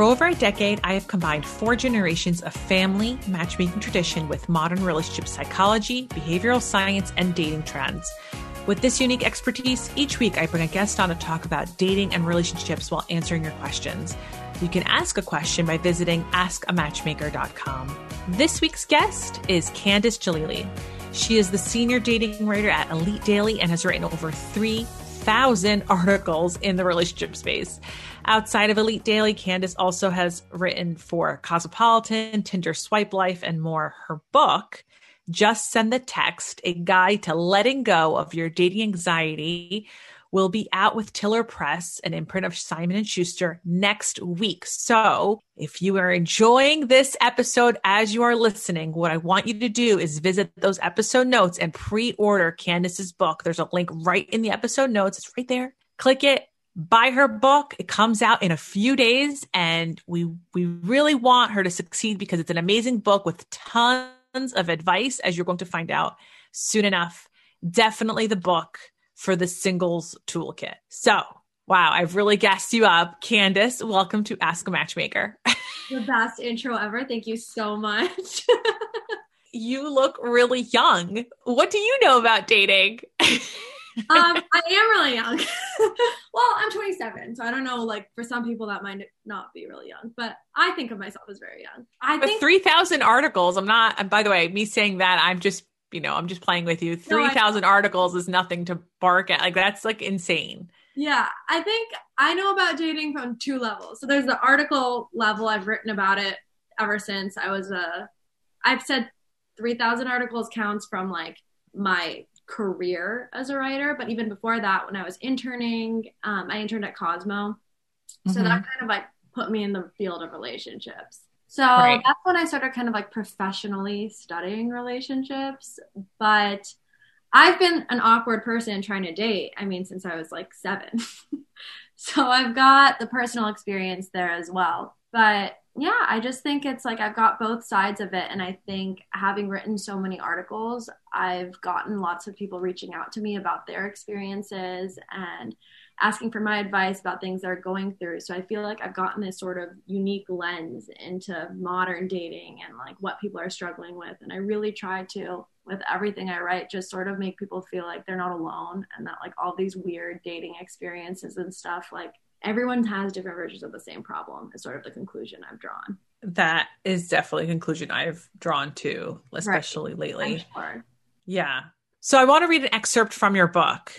For over a decade, I have combined four generations of family matchmaking tradition with modern relationship psychology, behavioral science, and dating trends. With this unique expertise, each week I bring a guest on to talk about dating and relationships while answering your questions. You can ask a question by visiting askamatchmaker.com. This week's guest is Candice Jalili. She is the senior dating writer at Elite Daily and has written over three thousand articles in the relationship space. Outside of Elite Daily, Candice also has written for Cosmopolitan, Tinder Swipe Life, and more. Her book, Just Send the Text, a guide to letting go of your dating anxiety, will be out with Tiller Press, an imprint of Simon and Schuster, next week. So, if you are enjoying this episode as you are listening, what I want you to do is visit those episode notes and pre-order Candice's book. There's a link right in the episode notes. It's right there. Click it, buy her book. It comes out in a few days and we we really want her to succeed because it's an amazing book with tons of advice as you're going to find out soon enough. Definitely the book for the singles toolkit. So, wow, I've really gassed you up. Candice, welcome to Ask a Matchmaker. the best intro ever. Thank you so much. you look really young. What do you know about dating? um, I am really young. well, I'm 27, so I don't know. Like for some people, that might not be really young, but I think of myself as very young. I but think 3,000 articles. I'm not. And by the way, me saying that, I'm just you know, I'm just playing with you. 3,000 no, articles is nothing to bark at. Like, that's like insane. Yeah. I think I know about dating from two levels. So there's the article level. I've written about it ever since I was a, I've said 3,000 articles counts from like my career as a writer. But even before that, when I was interning, um, I interned at Cosmo. So mm-hmm. that kind of like put me in the field of relationships. So right. that's when I started kind of like professionally studying relationships. But I've been an awkward person trying to date, I mean, since I was like seven. so I've got the personal experience there as well. But yeah, I just think it's like I've got both sides of it. And I think having written so many articles, I've gotten lots of people reaching out to me about their experiences and asking for my advice about things they're going through. So I feel like I've gotten this sort of unique lens into modern dating and like what people are struggling with. And I really try to, with everything I write, just sort of make people feel like they're not alone and that like all these weird dating experiences and stuff, like everyone has different versions of the same problem, is sort of the conclusion I've drawn. That is definitely a conclusion I've drawn too, especially right. lately. Sure. Yeah. So I want to read an excerpt from your book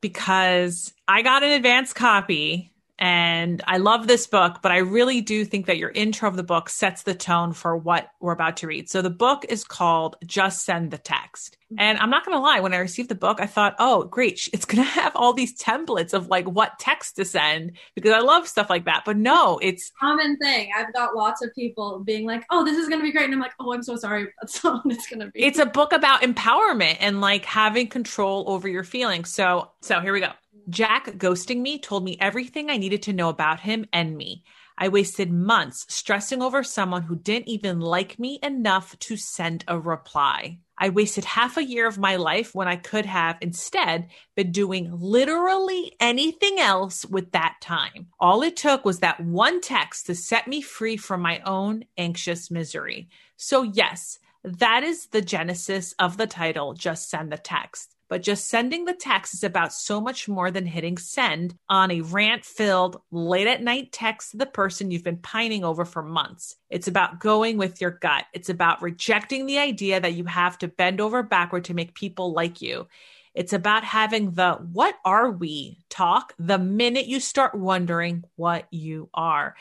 because I got an advance copy and I love this book, but I really do think that your intro of the book sets the tone for what we're about to read. So the book is called Just Send the Text. Mm-hmm. And I'm not going to lie, when I received the book, I thought, oh, great, it's going to have all these templates of like what text to send because I love stuff like that. But no, it's common thing. I've got lots of people being like, oh, this is going to be great. And I'm like, oh, I'm so sorry. That's not what it's going to be. It's a book about empowerment and like having control over your feelings. So, so here we go. Jack ghosting me told me everything I needed to know about him and me. I wasted months stressing over someone who didn't even like me enough to send a reply. I wasted half a year of my life when I could have instead been doing literally anything else with that time. All it took was that one text to set me free from my own anxious misery. So, yes, that is the genesis of the title, Just Send the Text but just sending the text is about so much more than hitting send on a rant filled late at night text to the person you've been pining over for months. It's about going with your gut. It's about rejecting the idea that you have to bend over backward to make people like you. It's about having the what are we talk the minute you start wondering what you are.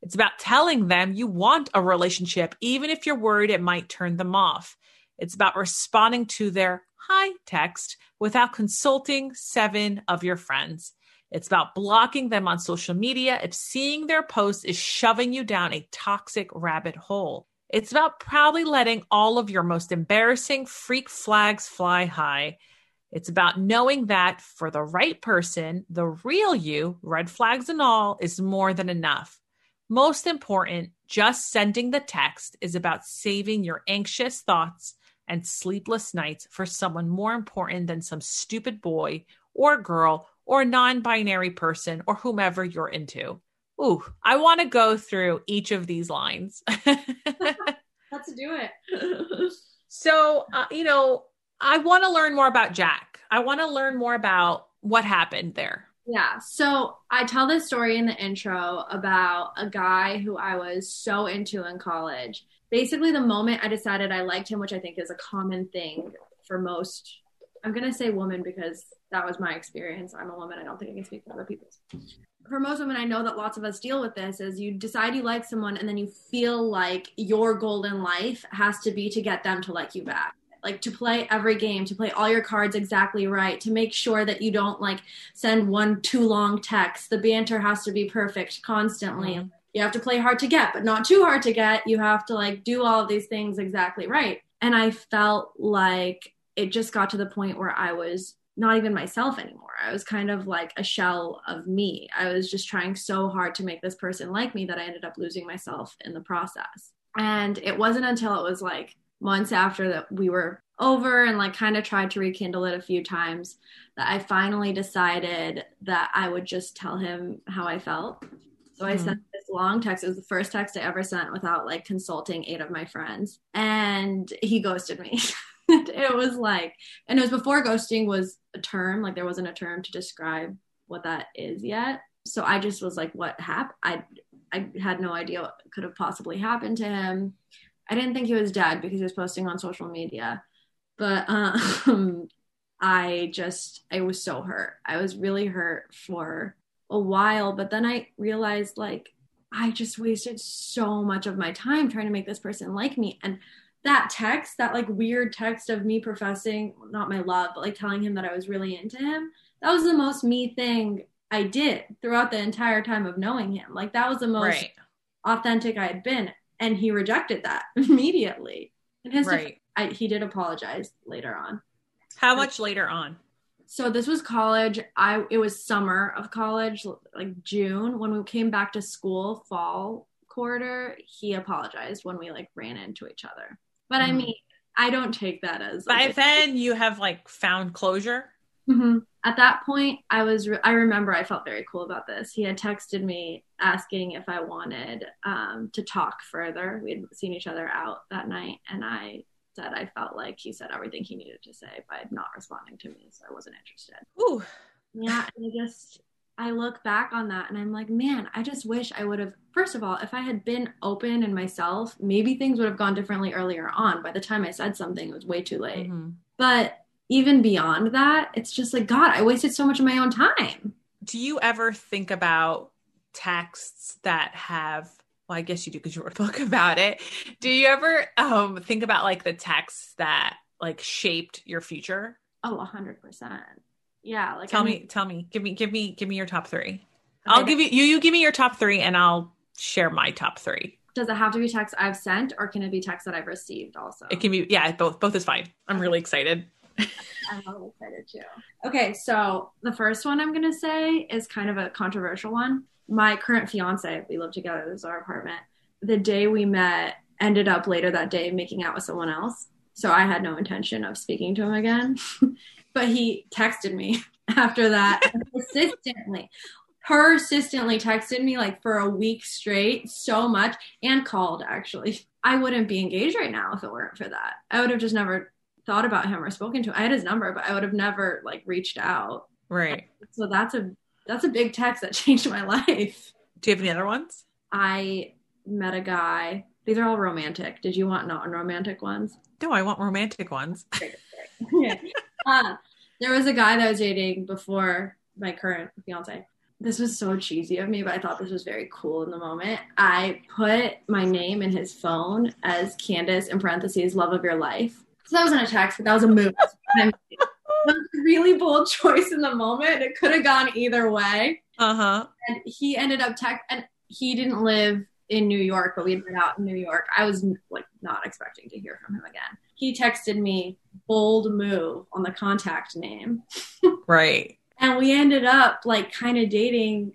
It's about telling them you want a relationship, even if you're worried it might turn them off. It's about responding to their text without consulting seven of your friends. It's about blocking them on social media if seeing their posts is shoving you down a toxic rabbit hole. It's about proudly letting all of your most embarrassing freak flags fly high. It's about knowing that for the right person, the real you, red flags and all, is more than enough. Most important, just sending the text is about saving your anxious thoughts and sleepless nights for someone more important than some stupid boy or girl or non binary person or whomever you're into. Ooh, I want to go through each of these lines. Let's do it. so, uh, you know, I want to learn more about Jack. I want to learn more about what happened there. Yeah. So I tell this story in the intro about a guy who I was so into in college. Basically, the moment I decided I liked him, which I think is a common thing for most, I'm going to say woman because that was my experience. I'm a woman. I don't think I can speak for other people. For most women, I know that lots of us deal with this is you decide you like someone and then you feel like your goal in life has to be to get them to like you back like to play every game to play all your cards exactly right to make sure that you don't like send one too long text the banter has to be perfect constantly mm-hmm. You have to play hard to get but not too hard to get you have to like do all of these things exactly right and i felt like it just got to the point where i was not even myself anymore. I was kind of like a shell of me. I was just trying so hard to make this person like me that I ended up losing myself in the process. And it wasn't until it was like months after that we were over and like kind of tried to rekindle it a few times that I finally decided that I would just tell him how I felt. So I mm sent long text. It was the first text I ever sent without like consulting eight of my friends. And he ghosted me. it was like, and it was before ghosting was a term, like there wasn't a term to describe what that is yet. So I just was like, what happened? I, I had no idea what could have possibly happened to him. I didn't think he was dead because he was posting on social media, but um, I just I was so hurt. I was really hurt for a while, but then I realized like I just wasted so much of my time trying to make this person like me and that text, that like weird text of me professing not my love, but like telling him that I was really into him, that was the most me thing I did throughout the entire time of knowing him. Like that was the most right. authentic I had been and he rejected that immediately. And his right. I, he did apologize later on. How much later on? So this was college. I it was summer of college, like June when we came back to school, fall quarter. He apologized when we like ran into each other. But mm. I mm-hmm. mean, I don't take that as by like, then you have like found closure. Mm-hmm. At that point, I was, re- I remember I felt very cool about this. He had texted me asking if I wanted um, to talk further. We had seen each other out that night, and I said I felt like he said everything he needed to say by not responding to me, so I wasn't interested. Ooh. Yeah, and I just, I look back on that and I'm like, man, I just wish I would have, first of all, if I had been open and myself, maybe things would have gone differently earlier on. By the time I said something, it was way too late. Mm-hmm. But even beyond that, it's just like, God, I wasted so much of my own time. Do you ever think about texts that have, well, I guess you do because you wrote a book about it. Do you ever um, think about like the texts that like shaped your future? Oh, a hundred percent. Yeah. Like, tell I mean, me, tell me, give me, give me, give me your top three. Okay. I'll give you, you, you give me your top three and I'll share my top three. Does it have to be text I've sent or can it be text that I've received also? It can be, yeah, both, both is fine. I'm really excited. I'm really excited too. Okay, so the first one I'm gonna say is kind of a controversial one. My current fiance, we live together, this is our apartment. The day we met, ended up later that day making out with someone else. So I had no intention of speaking to him again. but he texted me after that persistently persistently texted me like for a week straight so much and called actually i wouldn't be engaged right now if it weren't for that i would have just never thought about him or spoken to him. I had his number, but I would have never like reached out. Right. So that's a that's a big text that changed my life. Do you have any other ones? I met a guy. These are all romantic. Did you want non-romantic ones? No, I want romantic ones. uh, there was a guy that I was dating before my current fiance. This was so cheesy of me, but I thought this was very cool in the moment. I put my name in his phone as Candice in parentheses, love of your life. So that wasn't a text, but that was a move. really bold choice in the moment. It could have gone either way. Uh huh. And he ended up tech, and he didn't live in New York, but we had been out in New York. I was like not expecting to hear from him again. He texted me bold move on the contact name. right. And we ended up like kind of dating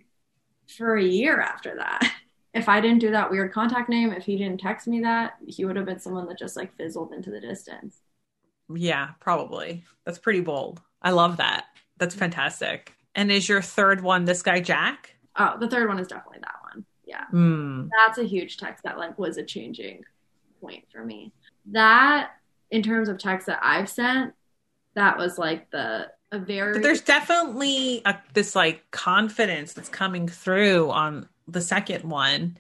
for a year after that. If I didn't do that weird contact name, if he didn't text me that, he would have been someone that just like fizzled into the distance. Yeah, probably. That's pretty bold. I love that. That's fantastic. And is your third one this guy Jack? Oh, the third one is definitely that one. Yeah. Mm. That's a huge text that like was a changing point for me. That in terms of texts that I've sent, that was like the a very But there's definitely a, this like confidence that's coming through on the second one.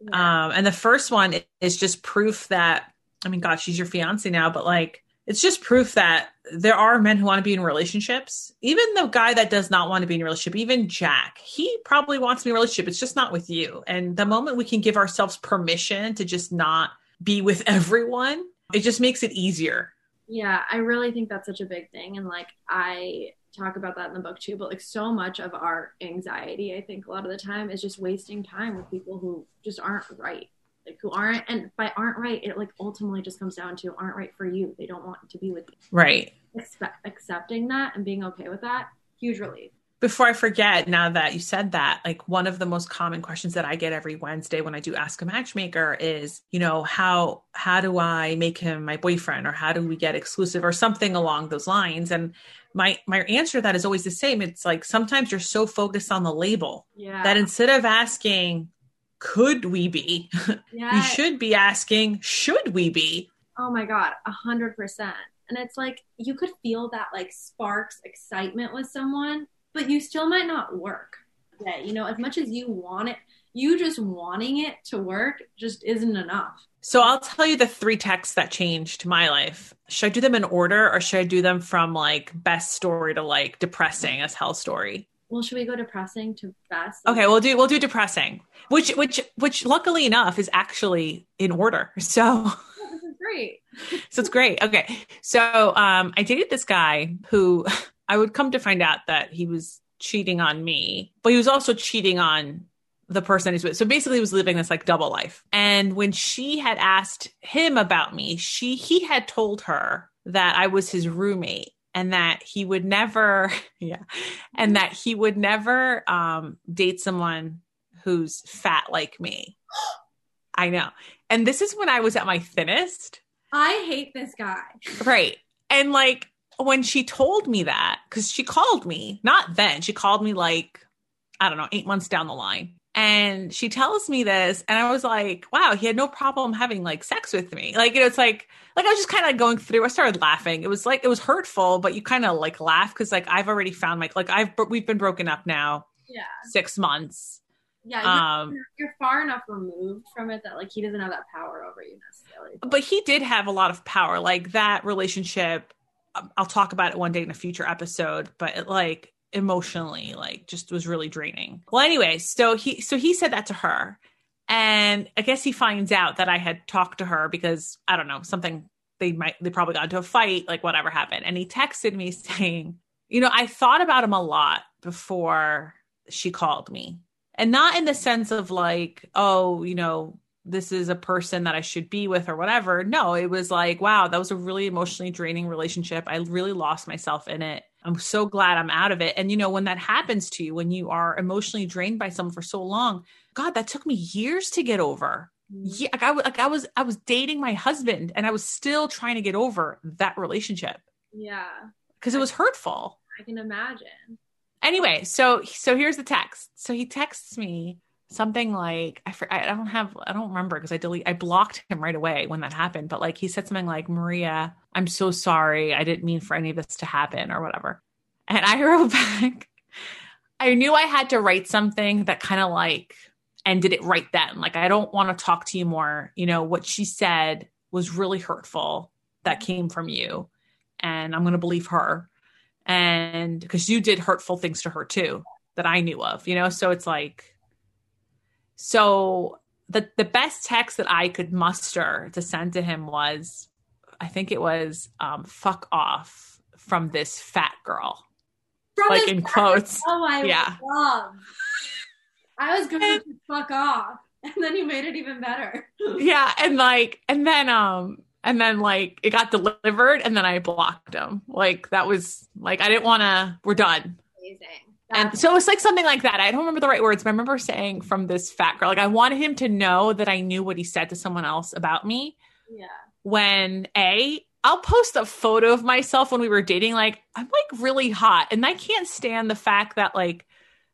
yeah. Um, and the first one is just proof that, I mean, God, she's your fiance now, but like, it's just proof that there are men who want to be in relationships. Even the guy that does not want to be in a relationship, even Jack, he probably wants to be in a relationship. It's just not with you. And the moment we can give ourselves permission to just not be with everyone, it just makes it easier. Yeah, I really think that's such a big thing. And like, I talk about that in the book too, but like, so much of our anxiety, I think a lot of the time is just wasting time with people who just aren't right. Who aren't, and by aren't right, it like ultimately just comes down to aren't right for you. They don't want to be with you. Right. Expect, accepting that and being okay with that, huge relief. Before I forget, now that you said that, like one of the most common questions that I get every Wednesday when I do ask a matchmaker is, you know, how how do I make him my boyfriend or how do we get exclusive or something along those lines? And my my answer to that is always the same. It's like sometimes you're so focused on the label Yeah. that instead of asking, could we be, yeah. you should be asking, should we be? Oh my God, a hundred percent. And it's like you could feel that like sparks excitement with someone, but you still might not work. Yeah, you know, as much as you want it, you just wanting it to work just isn't enough. So I'll tell you the three texts that changed my life. Should I do them in order or should I do them from like best story to like depressing as hell story? Well, should we go depressing to best? Okay, we'll do we'll do depressing. Which which which luckily enough is actually in order. So this is great. so it's great. Okay. So um I dated this guy who I would come to find out that he was cheating on me, but he was also cheating on the person he's with. So basically he was living this like double life. And when she had asked him about me, she he had told her that I was his roommate and that he would never yeah and that he would never um date someone who's fat like me. I know. And this is when I was at my thinnest. I hate this guy. Right. And like when she told me that, because she called me, not then, she called me like, I don't know, eight months down the line. And she tells me this, and I was like, wow, he had no problem having like sex with me. Like, you know, it's like, like I was just kind of like going through, I started laughing. It was like, it was hurtful, but you kind of like laugh because like I've already found my, like I've, we've been broken up now Yeah. six months. Yeah. You're, Um, you're far enough removed from it that like he doesn't have that power over you necessarily. but he did have a lot of power like that relationship um, i'll talk about it one day in a future episode but it like emotionally like just was really draining well anyway so he so he said that to her and i guess he finds out that i had talked to her because i don't know something they might they probably got into a fight like whatever happened and he texted me saying you know i thought about him a lot before she called me and not in the sense of like oh you know this is a person that I should be with or whatever. No, it was like, wow, that was a really emotionally draining relationship. I really lost myself in it. I'm so glad I'm out of it. And you know, when that happens to you, when you are emotionally drained by someone for so long, God, that took me years to get over. Mm-hmm. Yeah, like I, like I was, I was dating my husband, and I was still trying to get over that relationship Yeah. because it was hurtful. I can imagine. Anyway, so so here's the text. So he texts me something like I I don't have I don't remember because I delete I blocked him right away when that happened. But like he said something like Maria, I'm so sorry. I didn't mean for any of this to happen or whatever. And I wrote back. I knew I had to write something that kind of like ended it right then. Like I don't want to talk to you more. You know what she said was really hurtful. That came from you, and I'm going to believe her. And because you did hurtful things to her too that I knew of, you know. So it's like so the the best text that I could muster to send to him was I think it was um fuck off from this fat girl. From like in quotes. Oh, I Yeah. love. I was going to fuck off, and then you made it even better. Yeah, and like and then um and then like it got delivered and then I blocked him. Like that was like I didn't want to we're done. Amazing. And so it was like something like that. I don't remember the right words, but I remember saying from this fat girl, like I wanted him to know that I knew what he said to someone else about me. yeah. When A, I'll post a photo of myself when we were dating, like I'm like really hot. And I can't stand the fact that like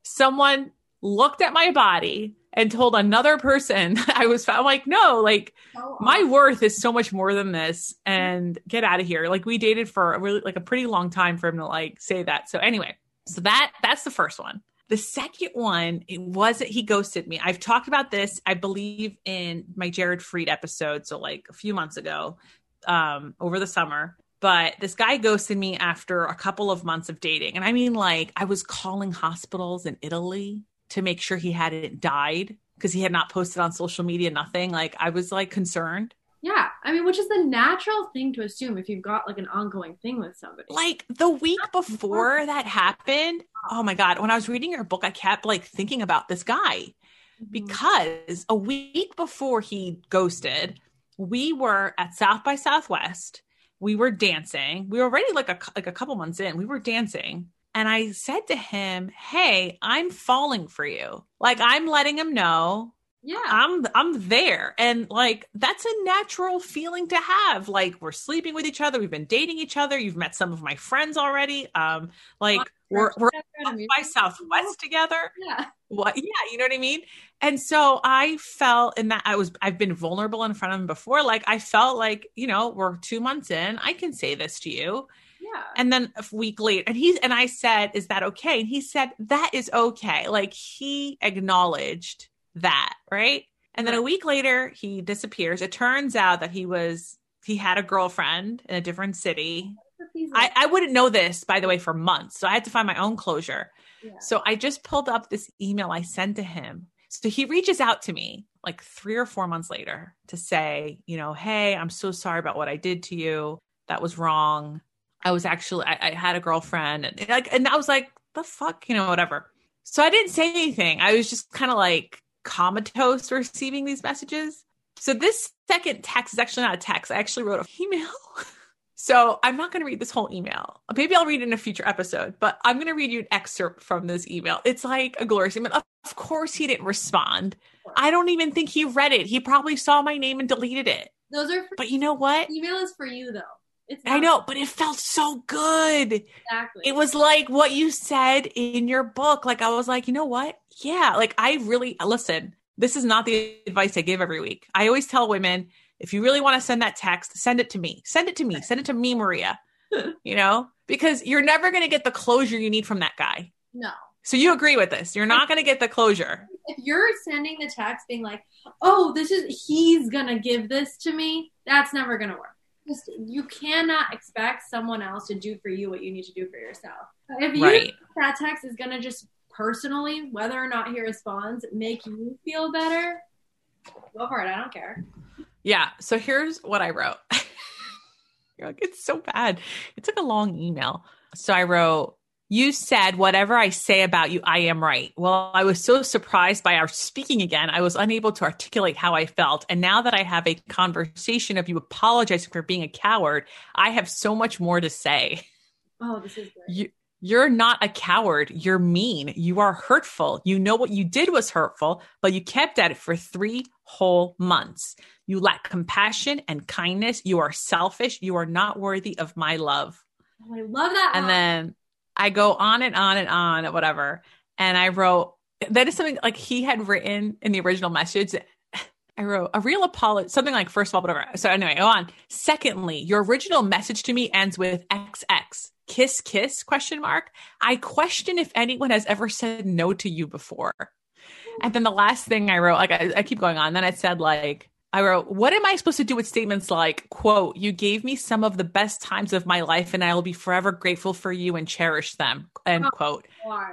someone looked at my body and told another person I was fat. I'm like, no, like So my worth is so much more than this and get out of here like we dated for a really like a pretty long time for him to like say that so anyway so that that's the first one. The second one it wasn't he ghosted me. I've talked about this i believe in my Jared Freid episode so like a few months ago um over the summer. But this guy ghosted me after a couple of months of dating. And i mean like i was calling hospitals in italy to make sure he hadn't died because he had not posted on social media nothing. Like i was like concerned Yeah, I mean, which is the natural thing to assume if you've got like an ongoing thing with somebody. like the week before that happened oh my god when i was reading your book i kept like thinking about this guy Mhm. because a week before he ghosted we were at south by southwest. We were dancing. We were already like a like a couple months in. We were dancing. And i said to him hey i'm falling for you. Like i'm letting him know yeah, I'm I'm there. And like that's a natural feeling to have. Like we're sleeping with each other, we've been dating each other, you've met some of my friends already. Um like we're we're up by Southwest together. Yeah, What yeah, you know what I mean? And so I felt in that I was I've been vulnerable in front of him before. Like I felt like, you know, we're two months in, I can say this to you. yeah. And then a week later, and he and I said, "Is that okay?" And he said, "That is okay." Like he acknowledged that, right? And then a week later, he disappears. It turns out that he was he had a girlfriend in a different city. I, I wouldn't know this, by the way, for months. So I had to find my own closure. Yeah. So I just pulled up this email I sent to him. So he reaches out to me like three or four months later to say, you know, hey, I'm so sorry about what I did to you. That was wrong. I was actually I, I had a girlfriend and like and I was like, the fuck, you know, whatever. So I didn't say anything. I was just kind of like comatose receiving these messages. So this second text is actually not a text. I actually wrote an email. So I'm not going to read this whole email. Maybe I'll read it in a future episode, but I'm going to read you an excerpt from this email. It's like a glorious email. Of course, he didn't respond. I don't even think he read it. He probably saw my name and deleted it. Those are for, But you know what? email is for you though. I know, but it felt so good. exactly. It was like what you said in your book. Like, I was like, you know what? Yeah. Like, I really, listen, this is not the advice I give every week. I always tell women, if you really want to send that text, send it to me. Send it to me. Send it to me, Maria. you know, because you're never going to get the closure you need from that guy. no. So you agree with this. You're not going to get the closure. If you're sending the text being like, "Oh, this is he's gonna give this to me," that's never gonna work. Just you cannot expect someone else to do for you what you need to do for yourself. If you Right. that text is gonna just personally, whether or not he responds, make you feel better, go for it. I don't care. Yeah. So here's what I wrote. You're like, it's so bad. It took a long email. So I wrote, You said, whatever I say about you, I am right. Well, I was so surprised by our speaking again, I was unable to articulate how I felt. And now that I have a conversation of you apologizing for being a coward, I have so much more to say. Oh, this is great. You, you're not a coward. You're mean. You are hurtful. You know what you did was hurtful, but you kept at it for three whole months. You lack compassion and kindness. You are selfish. You are not worthy of my love. Oh, I love that. And line. then I go on and on and on, whatever. And I wrote, that is something like he had written in the original message. I wrote a real apology, something like, first of all, whatever. So anyway, go on. Secondly, your original message to me ends with XX. Kiss, kiss, question mark. I question if anyone has ever said no to you before. And then the last thing I wrote, like I, I keep going on. Then I said, like, I wrote, what am I supposed to do with statements like, quote, you gave me some of the best times of my life and I will be forever grateful for you and cherish them, end Oh. quote. God.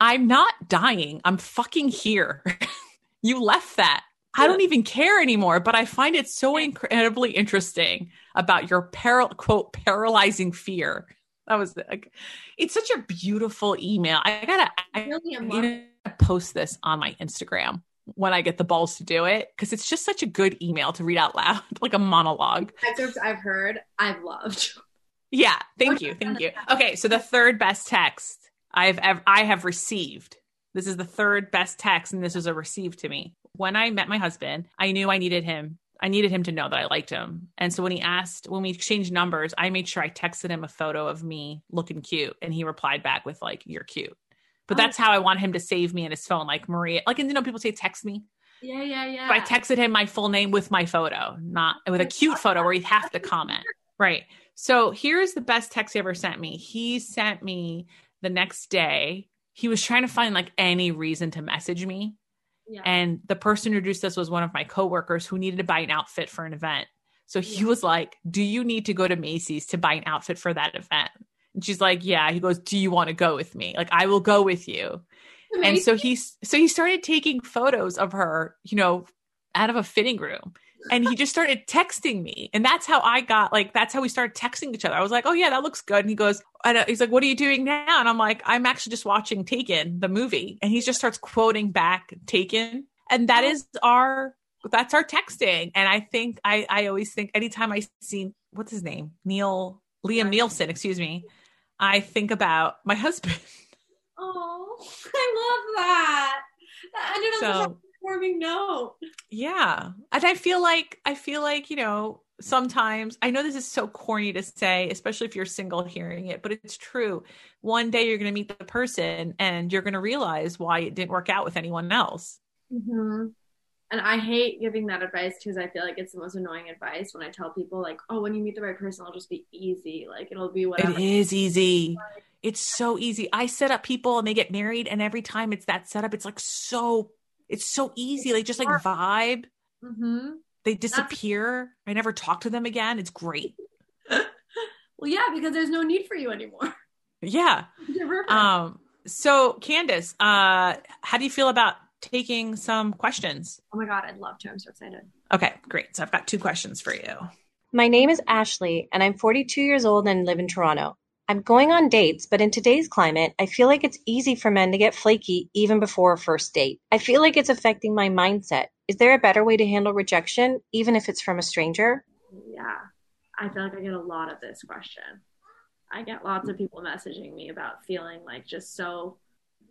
I'm not dying. I'm fucking here. you left that. I don't even care anymore, but I find it so incredibly interesting about your paral quote paralyzing fear. that was like, it's such a beautiful email. I gotta, I Really am need to post this on my Instagram when I get the balls to do it because it's just such a good email to read out loud, like a monologue. excerpts I've heard, I've loved. Yeah, thank you, thank you. Okay, so the third best text I've ever I have received. This is the third best text, and this was a received to me. When I met my husband, I knew I needed him. I needed him to know that I liked him. And so when he asked, when we exchanged numbers, I made sure I texted him a photo of me looking cute. And he replied back with, like, you're cute. But Oh. that's how I want him to save me in his phone, like Maria. Like, and you know, people say text me. Yeah, yeah, yeah. So I texted him my full name with my photo, not with a cute photo where he'd have to comment. Right. So here's the best text he ever sent me. He sent me the next day. He was trying to find like any reason to message me. yeah. And the person who introduced us was one of my coworkers who needed to buy an outfit for an event. So he Yeah. was like, Do you need to go to Macy's to buy an outfit for that event? And she's like, Yeah. He goes, Do you want to go with me? Like, I will go with you. And so he's so he started taking photos of her you know out of a fitting room. And he just started texting me. And that's how i got like that's how we started texting each other. I was like oh yeah that looks good. And he goes and uh, he's like what are you doing now? And i'm like i'm actually just watching taken the movie. And he just starts quoting back taken. And that is our that's our texting. And i think i i always think anytime i see what's his name? Neil liam Neeson excuse me i think about my husband Oh, I love that. That ended on a so warming note. Yeah. And I feel like I feel like, you know, sometimes I know this is so corny to say, especially if you're single hearing it, but it's true. One day you're going to meet the person and you're going to realize why it didn't work out with anyone else. hmm And I hate giving that advice because I feel like it's the most annoying advice when I tell people like, "Oh, when you meet the right person, it'll just be easy. Like it'll be whatever." It is easy. It's so easy. I set up people and they get married and every time it's that setup, it's like so it's so easy. They just like vibe. hmm They disappear. I never talk to them again. It's great. Well, yeah, because there's no need for you anymore. Yeah. Um, so Candice, uh, how do you feel about taking some questions? oh my god, I'd love to. I'm so excited. Okay, great. So I've got two questions for you. My name is Ashley, and I'm 42 years old and live in Toronto. I'm going on dates, but in today's climate, I feel like it's easy for men to get flaky even before a first date. I feel like it's affecting my mindset. Is there a better way to handle rejection, even if it's from a stranger? Yeah, I feel like I get a lot of this question. I get lots of people messaging me about feeling like just so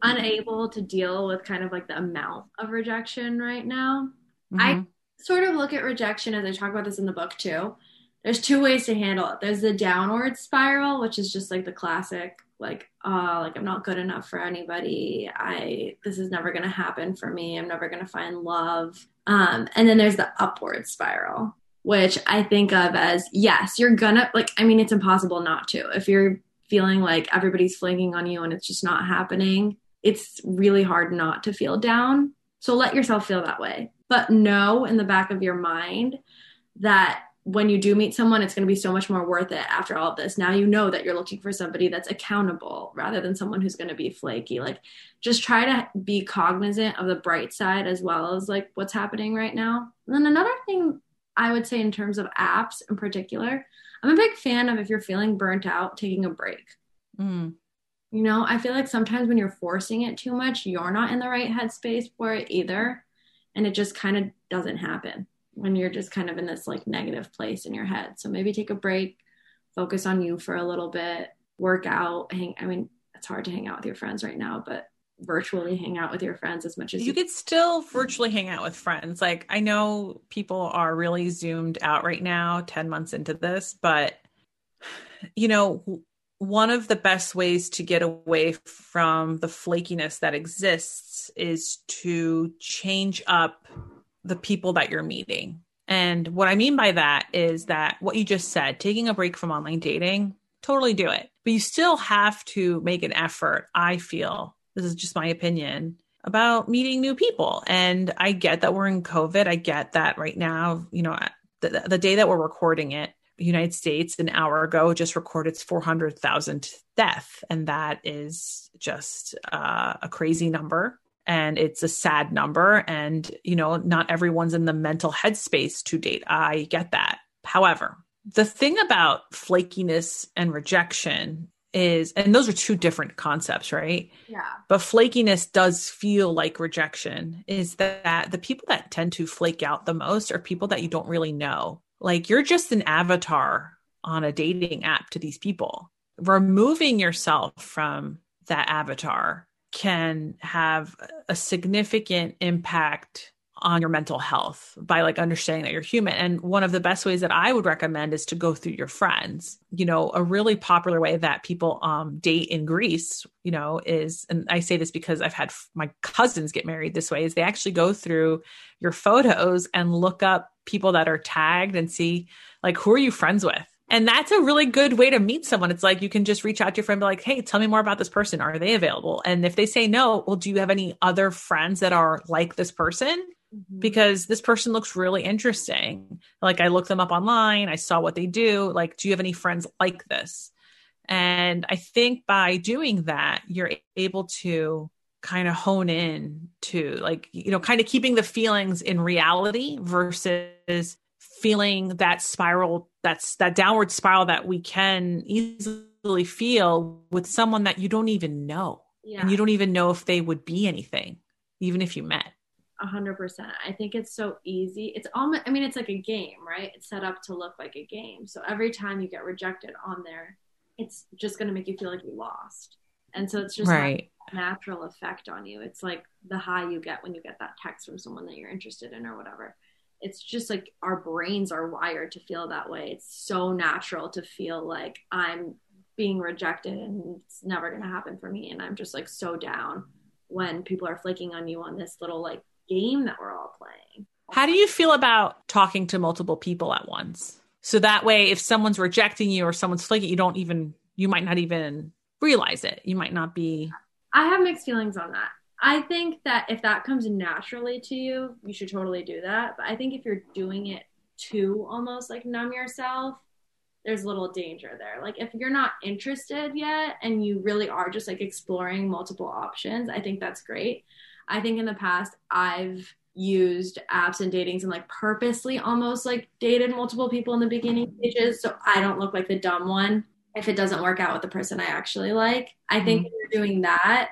unable to deal with kind of like the amount of rejection right now. I Mhm. sort of look at rejection as I talk about this in the book too. There's two ways to handle it. There's the downward spiral, which is just like the classic, like, oh, like I'm not good enough for anybody. I this is never gonna happen for me. I'm never gonna find love. Um, and then there's the upward spiral, which I think of as yes, you're gonna like. I mean, it's impossible not to. If you're feeling like everybody's flinging on you and it's just not happening, it's really hard not to feel down. So let yourself feel that way. But know in the back of your mind that when you do meet someone, it's going to be so much more worth it after all of this. Now you know that you're looking for somebody that's accountable rather than someone who's going to be flaky. Like, just try to be cognizant of the bright side as well as like what's happening right now. And then another thing I would say in terms of apps in particular, I'm a big fan of if you're feeling burnt out, taking a break. Mm. You know, I feel like sometimes when you're forcing it too much, you're not in the right headspace for it either. And it just kind of doesn't happen when you're just kind of in this like negative place in your head. So maybe take a break, focus on you for a little bit, work out, hang I mean, it's hard to hang out with your friends right now, but virtually hang out with your friends as much as You could still virtually hang out with friends. Like I know people are really zoomed out right now, 10 months into this, but you know, one of the best ways to get away from the flakiness that exists is to change up the people that you're meeting. And what I mean by that is that what you just said, taking a break from online dating, totally do it. But you still have to make an effort, I feel. This is just my opinion about meeting new people. And I get that we're in COVID. I get that right now, you know, the, the day that we're recording it, United States an hour ago just recorded its 400,000th death. And that is just uh, a crazy number. And it's a sad number. And, you know, not everyone's in the mental headspace to date. I get that. However, the thing about flakiness and rejection is, and those are two different concepts, right? Yeah. But flakiness does feel like rejection, is that the people that tend to flake out the most are people that you don't really know. Like you're just an avatar on a dating app to these people. Removing yourself from that avatar can have a significant impact on your mental health by like understanding that you're human. And one of the best ways that I would recommend is to go through your friends. You know, a really popular way that people um, date in Greece, you know, is, and I say this because I've had f- my cousins get married this way, is they actually go through your photos and look up people that are tagged and see like who are you friends with and that's a really good way to meet someone. It's like you can just reach out to your friend, be like, hey, tell me more about this person. Are they available? And if they say no, well, do you have any other friends that are like this person? Mm-hmm. Because this person looks really interesting. Like I looked them up online, I saw what they do. Like, do you have any friends like this? And I think by doing that, you're able to kind of hone in to like, you know, kind of keeping the feelings in reality versus feeling that spiral that's that downward spiral that we can easily feel with someone that you don't even know yeah. and you don't even know if they would be anything even if you met a hundred percent. I think it's so easy. It's almost i mean it's like a game right? It's set up to look like a game. So every time you get rejected on there it's just going to make you feel like you lost. And so it's just right. natural effect on you. It's like the high you get when you get that text from someone that you're interested in or whatever. It's just like our brains are wired to feel that way. It's so natural to feel like I'm being rejected and it's never going to happen for me. And I'm just like so down when people are flaking on you on this little like game that we're all playing. How do you feel about talking to multiple people at once? So that way, if someone's rejecting you or someone's flaking, you don't even, you might not even realize it. You might not be. I have mixed feelings on that. I think that if that comes naturally to you, you should totally do that. But I think if you're doing it to almost like numb yourself, there's a little danger there. Like if you're not interested yet and you really are just like exploring multiple options, I think that's great. I think in the past I've used apps and datings and like purposely almost like dated multiple people in the beginning stages so I don't look like the dumb one if it doesn't work out with the person I actually like. I think mm-hmm. you're doing that,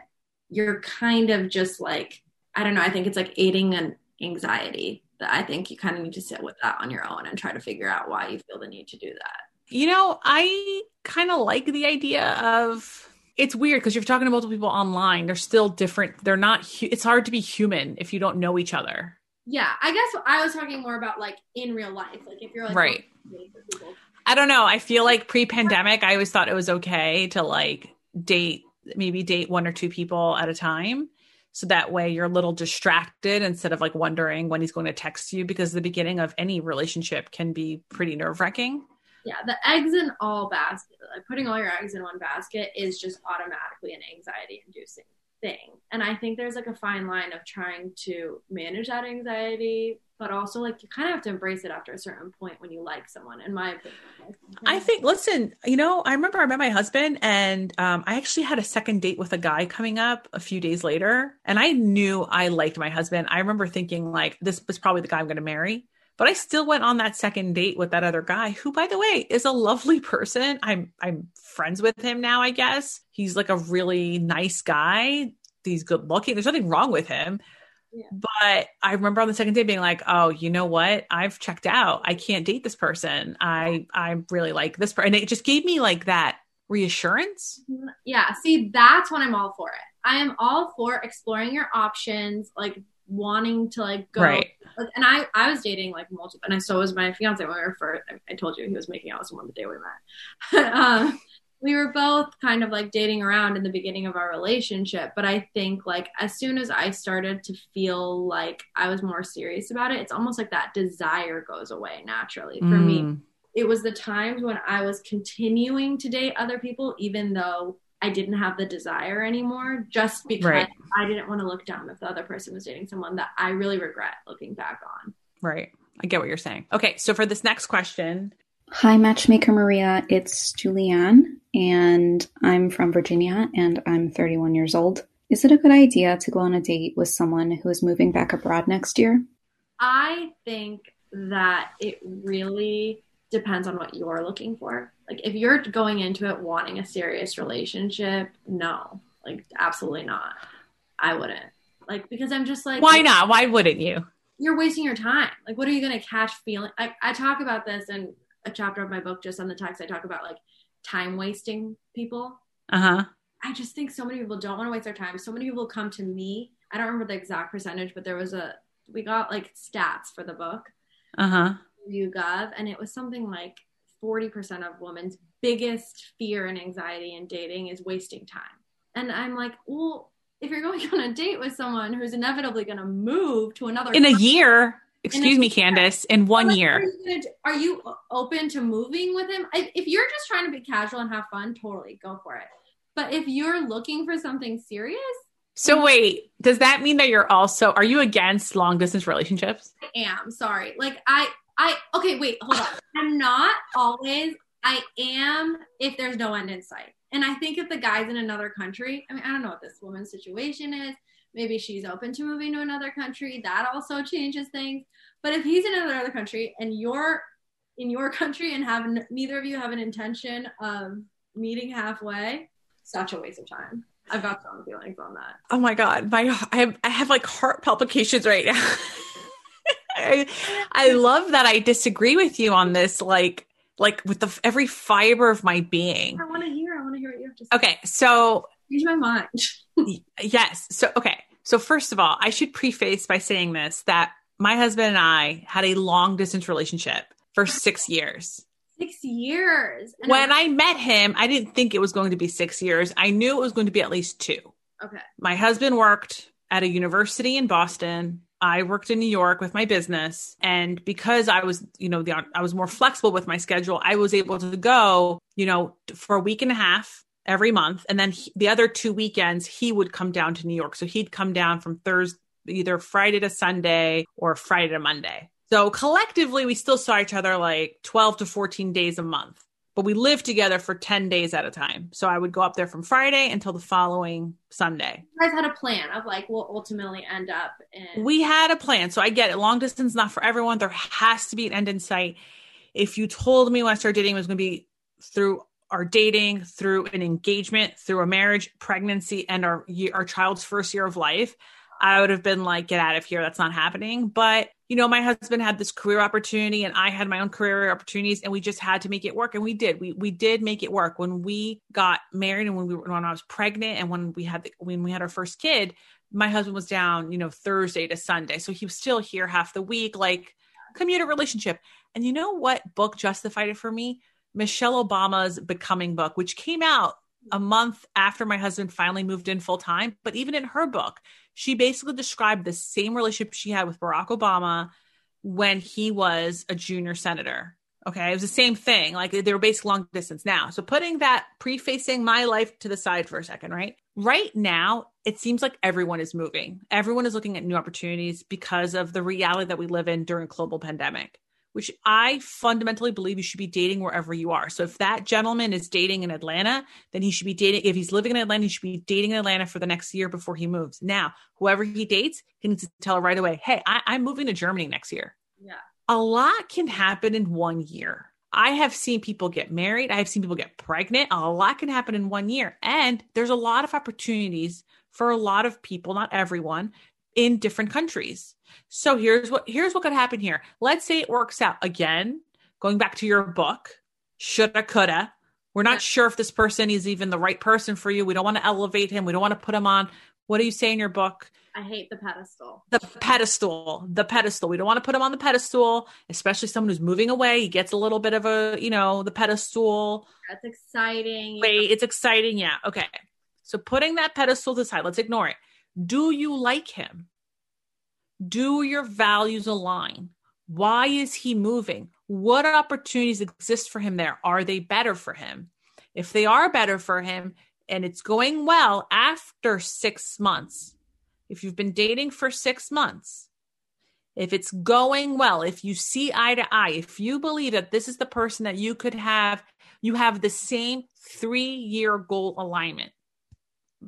you're kind of just like I don't know. I think it's like aiding an anxiety that I think you kind of need to sit with that on your own and try to figure out why you feel the need to do that. You know, I kind of like the idea of it's weird because you're talking to multiple people online. They're still different. They're not, it's hard to be human if you don't know each other. Yeah. I guess I was talking more about like in real life. Like if you're like, right. I don't know. I feel like pre pandemic, I always thought it was okay to like date maybe date one or two people at a time so that way you're a little distracted instead of like wondering when he's going to text you because the beginning of any relationship can be pretty nerve-wracking yeah the eggs in all basket like putting all your eggs in one basket is just automatically an anxiety inducing thing. And i think there's like a fine line of trying to manage that anxiety but also like you kind of have to embrace it after a certain point when you like someone in my opinion. I think listen you know i remember i met my husband and um, i actually had a second date with a guy coming up a few days later and i knew i liked my husband. I remember thinking like this was probably the guy i'm going to marry but I still went on that second date with that other guy who by the way is a lovely person. I'm I'm friends with him now, I guess. He's like a really nice guy. He's good looking. There's nothing wrong with him. But I remember on the second day being like, "Oh, you know what? I've checked out. I can't date this person. I I really like this person." And it just gave me like that reassurance. Yeah. See, that's when I'm all for it. I am all for exploring your options, like wanting to like go. Right. And I I was dating like multiple, and I so was my fiance when we were first. I, I told you he was making out with someone the day we met. um, we were both kind of like dating around in the beginning of our relationship but i think like as soon as i started to feel like i was more serious about it it's almost like that desire goes away naturally for mm. me it was the times when i was continuing to date other people even though i didn't have the desire anymore just because right. i didn't want to look down if the other person was dating someone that i really regret looking back on right i get what you're saying okay so for this next question Hi, Matchmaker Maria. It's Julianne, and I'm from Virginia, and I'm 31 years old. Is it a good idea to go on a date with someone who is moving back abroad next year? I think that it really depends on what you're looking for. Like if you're going into it wanting a serious relationship, no. Like absolutely not. I wouldn't. Like because I'm just like Why not? Why wouldn't you? You're wasting your time. Like what are you gonna catch feeling I, I talk about this in a chapter of my book just on the text. I talk about like time wasting people. Uh-huh. I just think so many people don't want to waste their time. So many people come to me. I don't remember the exact percentage, but there was a we got like stats for the book. Uh-huh. YouGov, and it was something like 40% of women's biggest fear and anxiety in dating is wasting time. And I'm like, well, if you're going on a date with someone who's inevitably going to move to another in a year, excuse me, Candice, in one like, year, are you, gonna, are you open to moving with him? If you're just trying to be casual and have fun, totally go for it. But if you're looking for something serious, so wait, does that mean that you're also are you against long distance relationships? I am sorry. Like I I okay, wait, hold on. I'm not always I am if there's no end in sight. And I think if the guy's in another country, I mean, I don't know what this woman's situation is. Maybe she's open to moving to another country. That also changes things. But if he's in another country and you're in your country and have neither of you have an intention of meeting halfway, such a waste of time. I've got strong feelings on that. Oh my god, my I have I have like heart palpitations right now. I, I love that I disagree with you on this, like like with the every fiber of my being. I want to hear. I want to hear what you have to say. Okay, so change my mind. yes. So okay. So first of all, I should preface by saying this that my husband and I had a long distance relationship for six years. Six years. And when I met him, I didn't think it was going to be six years. I knew it was going to be at least two. Okay. My husband worked at a university in Boston. I worked in New York with my business. And because I was, you know, the, I was more flexible with my schedule, I was able to go, you know, for a week and a half every month. And then he, the other two weekends, he would come down to New York. So he'd come down from Thursday, either Friday to Sunday or Friday to Monday. So collectively, we still saw each other like 12 to 14 days a month, but we lived together for 10 days at a time. So I would go up there from Friday until the following Sunday. You guys had a plan of like, we'll ultimately end up in. We had a plan. So I get it. Long distance, not for everyone. There has to be an end in sight. If you told me when I started dating it was going to be through our dating, through an engagement, through a marriage, pregnancy, and our our child's first year of life, I would have been like, get out of here. That's not happening. But, you know, my husband had this career opportunity and I had my own career opportunities and we just had to make it work. And we did. We we did make it work. When we got married and when we were when I was pregnant and when we had the, when we had our first kid, my husband was down, you know, Thursday to Sunday. So he was still here half the week, like commuter relationship. And you know what book justified it for me? Michelle Obama's Becoming book, which came out a month after my husband finally moved in full time. But even in her book, she basically described the same relationship she had with Barack Obama when he was a junior senator. Okay. It was the same thing. Like they were basically long distance now. So putting that prefacing my life to the side for a second, right? Right now, it seems like everyone is moving. Everyone is looking at new opportunities because of the reality that we live in during global pandemic which I fundamentally believe you should be dating wherever you are. So if that gentleman is dating in Atlanta, then he should be dating. If he's living in Atlanta, he should be dating in Atlanta for the next year before he moves. Now, whoever he dates, he needs to tell her right away, hey, I, I'm moving to Germany next year. Yeah. A lot can happen in one year. I have seen people get married. I have seen people get pregnant. A lot can happen in one year. And there's a lot of opportunities for a lot of people, not everyone, in different countries. So here's what here's what could happen here. Let's say it works out again. Going back to your book, shoulda, coulda. We're not sure if this person is even the right person for you. We don't want to elevate him. We don't want to put him on. What do you say in your book? I hate the pedestal. The pedestal. The pedestal. We don't want to put him on the pedestal, especially someone who's moving away. He gets a little bit of a, you know, the pedestal. That's exciting. Wait, it's exciting. Yeah. Okay. So putting that pedestal aside, let's ignore it. Do you like him? Do your values align? Why is he moving? What opportunities exist for him there? Are they better for him? If they are better for him and it's going well after six months, if you've been dating for six months, if it's going well, if you see eye to eye, if you believe that this is the person that you could have, you have the same three year goal alignment.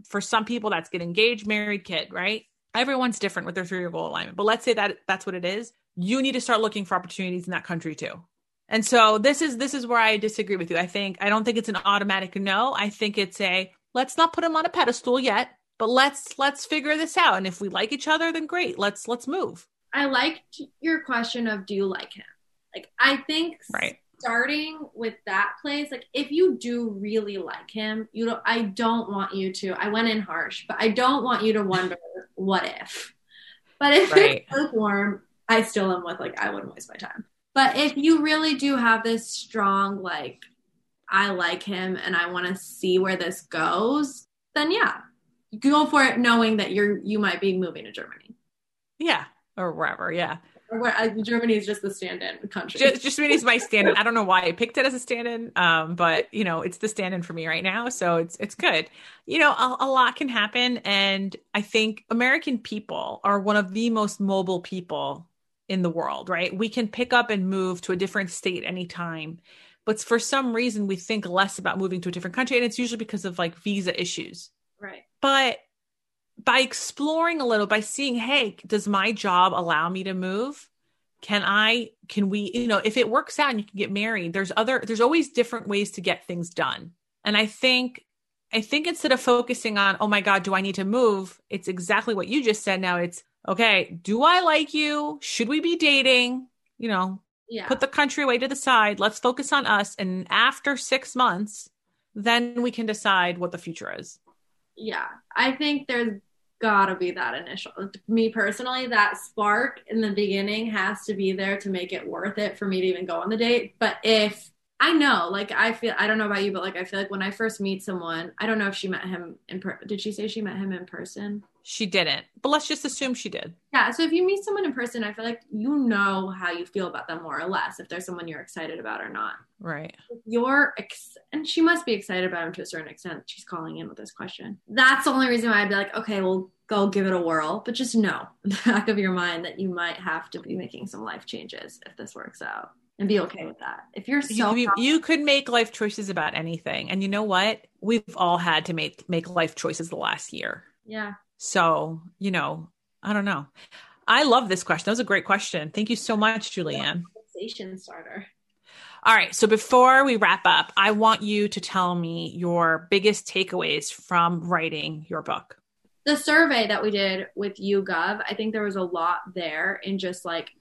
For some people, that's get engaged, married, kid, right? Everyone's different with their three year goal alignment. But let's say that that's what it is. You need to start looking for opportunities in that country too. And so this is this is where I disagree with you. I think I don't think it's an automatic no. I think it's a let's not put him on a pedestal yet, but let's let's figure this out. And if we like each other, then great. Let's let's move. I liked your question of do you like him? Like I think right. Starting with that place, like if you do really like him, you don't I don't want you to I went in harsh, but I don't want you to wonder what if. But if right. it's lukewarm, I still am with like I wouldn't waste my time. But if you really do have this strong, like, I like him and I want to see where this goes, then yeah, go for it, knowing that you're you might be moving to Germany. Yeah, or wherever. Yeah. Where Germany is just the stand-in country. Just, just Germany's my stand-in. I don't know why I picked it as a stand-in, um, but you know it's the stand-in for me right now, so it's it's good. You know, a, a lot can happen, and I think American people are one of the most mobile people in the world, right? We can pick up and move to a different state anytime. But for some reason, we think less about moving to a different country. And it's usually because of like visa issues. Right. But by exploring a little, by seeing, hey, does my job allow me to move? Can I, can we, you know, if it works out and you can get married, there's other, there's always different ways to get things done. And I think I think instead of focusing on, oh my God, do I need to move? It's exactly what you just said. Now it's, okay, do I like you? Should we be dating? You know, yeah. put the country away to the side. Let's focus on us. And after six months, then we can decide what the future is. Yeah. I think there's gotta be that initial. Me personally that spark in the beginning has to be there to make it worth it for me to even go on the date. But if I know, like I feel I don't know about you, but like I feel like when I first meet someone, I don't know if she met him in per- did she say she met him in person? She didn't, but let's just assume she did. Yeah, so if you meet someone in person, I feel like you know how you feel about them more or less if there's someone you're excited about or not. Right. you're ex- and she must be excited about him to a certain extent. She's calling in with this question. That's the only reason why I'd be like, okay, well, go give it a whirl, but just know in the back of your mind that you might have to be making some life changes if this works out and be okay with that. If you're so you, you, could make life choices about anything. And you know what? We've all had to make make life choices the last year. Yeah. So, you know, I don't know. I love this question. That was a great question. Thank you so much, Julianne. Conversation starter. All right. So before we wrap up, I want you to tell me your biggest takeaways from writing your book. The survey that we did with YouGov, I think there was a lot there in just like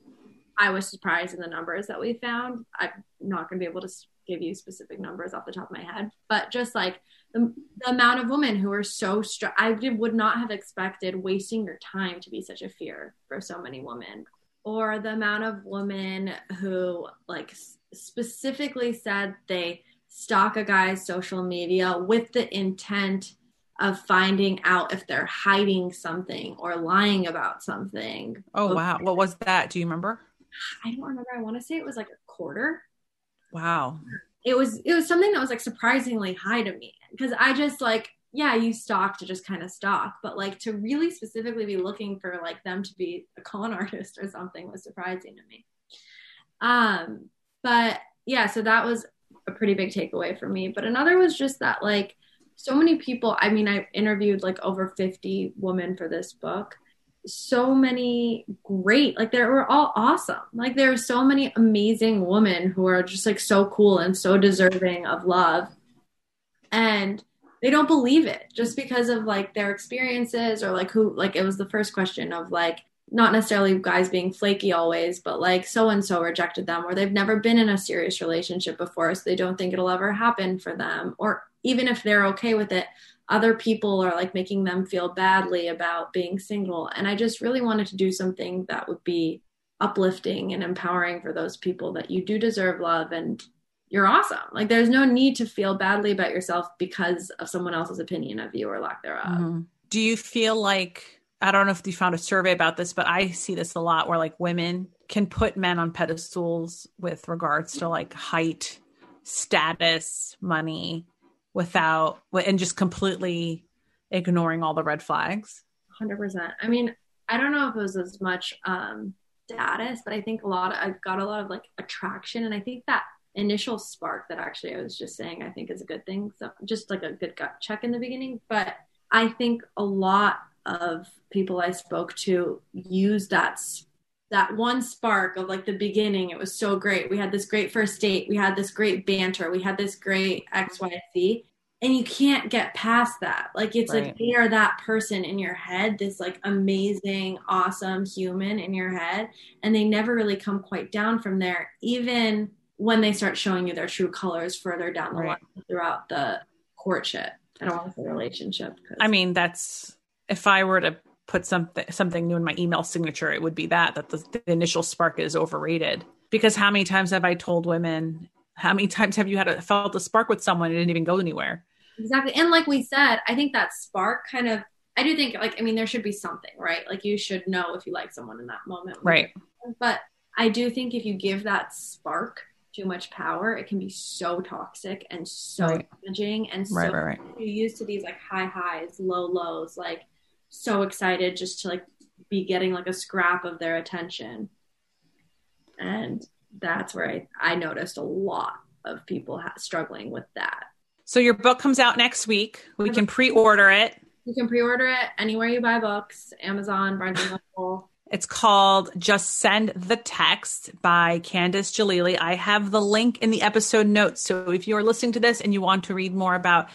I was surprised in the numbers that we found. I'm not going to be able to give you specific numbers off the top of my head, but just like the, the amount of women who are so stressed, I would not have expected wasting your time to be such a fear for so many women, or the amount of women who like specifically said they stalk a guy's social media with the intent of finding out if they're hiding something or lying about something. Oh wow. What was that? Do you remember? I don't remember. I want to say it was like a quarter. Wow. It was it was something that was like surprisingly high to me because I just like yeah, you stalk to just kind of stalk, but like to really specifically be looking for like them to be a con artist or something was surprising to me. Um, but yeah, so that was a pretty big takeaway for me. But another was just that like so many people, I mean, I interviewed like over 50 women for this book so many great like they were all awesome. Like there are so many amazing women who are just like so cool and so deserving of love. And they don't believe it just because of like their experiences or like who like it was the first question of like not necessarily guys being flaky always but like so and so rejected them or they've never been in a serious relationship before so they don't think it'll ever happen for them or even if they're okay with it other people are like making them feel badly about being single. And I just really wanted to do something that would be uplifting and empowering for those people that you do deserve love and you're awesome. Like there's no need to feel badly about yourself because of someone else's opinion of you or lack thereof. Mm-hmm. Do you feel like I don't know if you found a survey about this, but I see this a lot where like women can put men on pedestals with regards to like height, status, money, without and just completely ignoring all the red flags? 100% i mean i don't know if it was as much um status but i think a lot of, i got a lot of like attraction and i think that initial spark that actually i was just saying i think is a good thing. So just like a good gut check in the beginning. But i think a lot of people i spoke to use that that one spark of like the beginning it was so great. We had this great first date. We had this great banter. We had this great xyz and you can't get past that. Like it's Right. like they are that person in your head this like amazing awesome human in your head. And they never really come quite down from there even when they start showing you their true colors further down the Right. line throughout the courtship. I don't want to say relationship I mean, that's if I were to put something something new in my email signature, it would be that that the, the initial spark is overrated. Because how many times have I told women? How many times have you had a, felt a spark with someone and it didn't even go anywhere? Exactly. And like we said, I think that spark kind of I do think like I mean there should be something, right? Like you should know if you like someone in that moment. Right. But I do think if you give that spark too much power, it can be so toxic and so Right. damaging and so Right, right, right. you're used to these like high highs, low lows, like so excited just to like be getting like a scrap of their attention. And that's where I, I noticed a lot of people ha- struggling with that. So your book comes out next week. We can pre-order it. You can pre-order it anywhere you buy books, Amazon, Barnes and Noble. It's called Just Send the Text by Candice Jalili. I have the link in the episode notes. So if you are listening to this and you want to read more about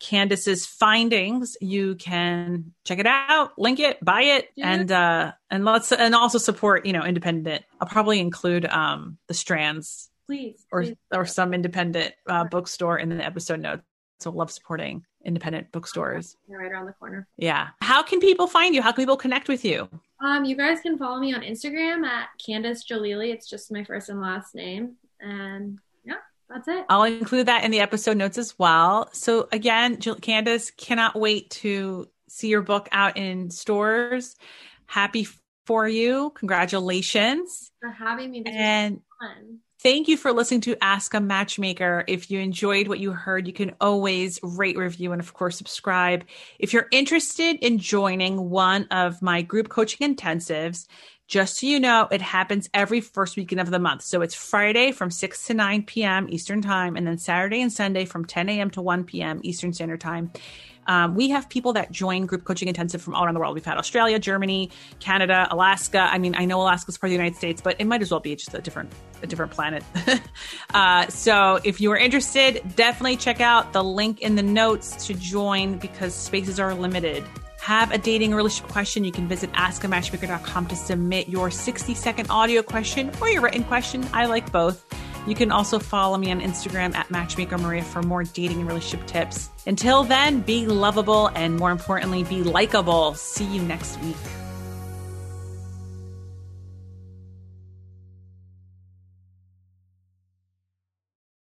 Candice's findings, you can check it out, link it, buy it, Yeah. and uh and let's and also support, you know, independent. I'll probably include um the strands Please. or please. or some independent uh, bookstore in the episode notes. So love supporting independent bookstores. They're right around the corner. Yeah. How can people find you? How can people connect with you? Um, you guys can follow me on Instagram at Candice Jalili. It's just my first and last name. And that's it. I'll include that in the episode notes as well. So again, Jill- Candice cannot wait to see your book out in stores. Happy for you. Congratulations. For having me. This And thank you for listening to Ask a Matchmaker. If you enjoyed what you heard, you can always rate, review, and of course, subscribe. If you're interested in joining one of my group coaching intensives, just so you know, it happens every first weekend of the month. So it's Friday from 6 to 9 p.m. Eastern Time, and then Saturday and Sunday from 10 a.m. to 1 p.m. Eastern Standard Time. Um, we have people that join group coaching intensive from all around the world. We've had Australia, Germany, Canada, Alaska. I mean, I know Alaska's part of the United States, but it might as well be just a different a different planet. uh, so if you are interested, definitely check out the link in the notes to join because spaces are limited. Have a dating or relationship question, you can visit askamatchmaker.com to submit your 60 second audio question or your written question. I like both. You can also follow me on Instagram at Matchmaker Maria for more dating and relationship tips. Until then, be lovable and more importantly, be likable. See you next week.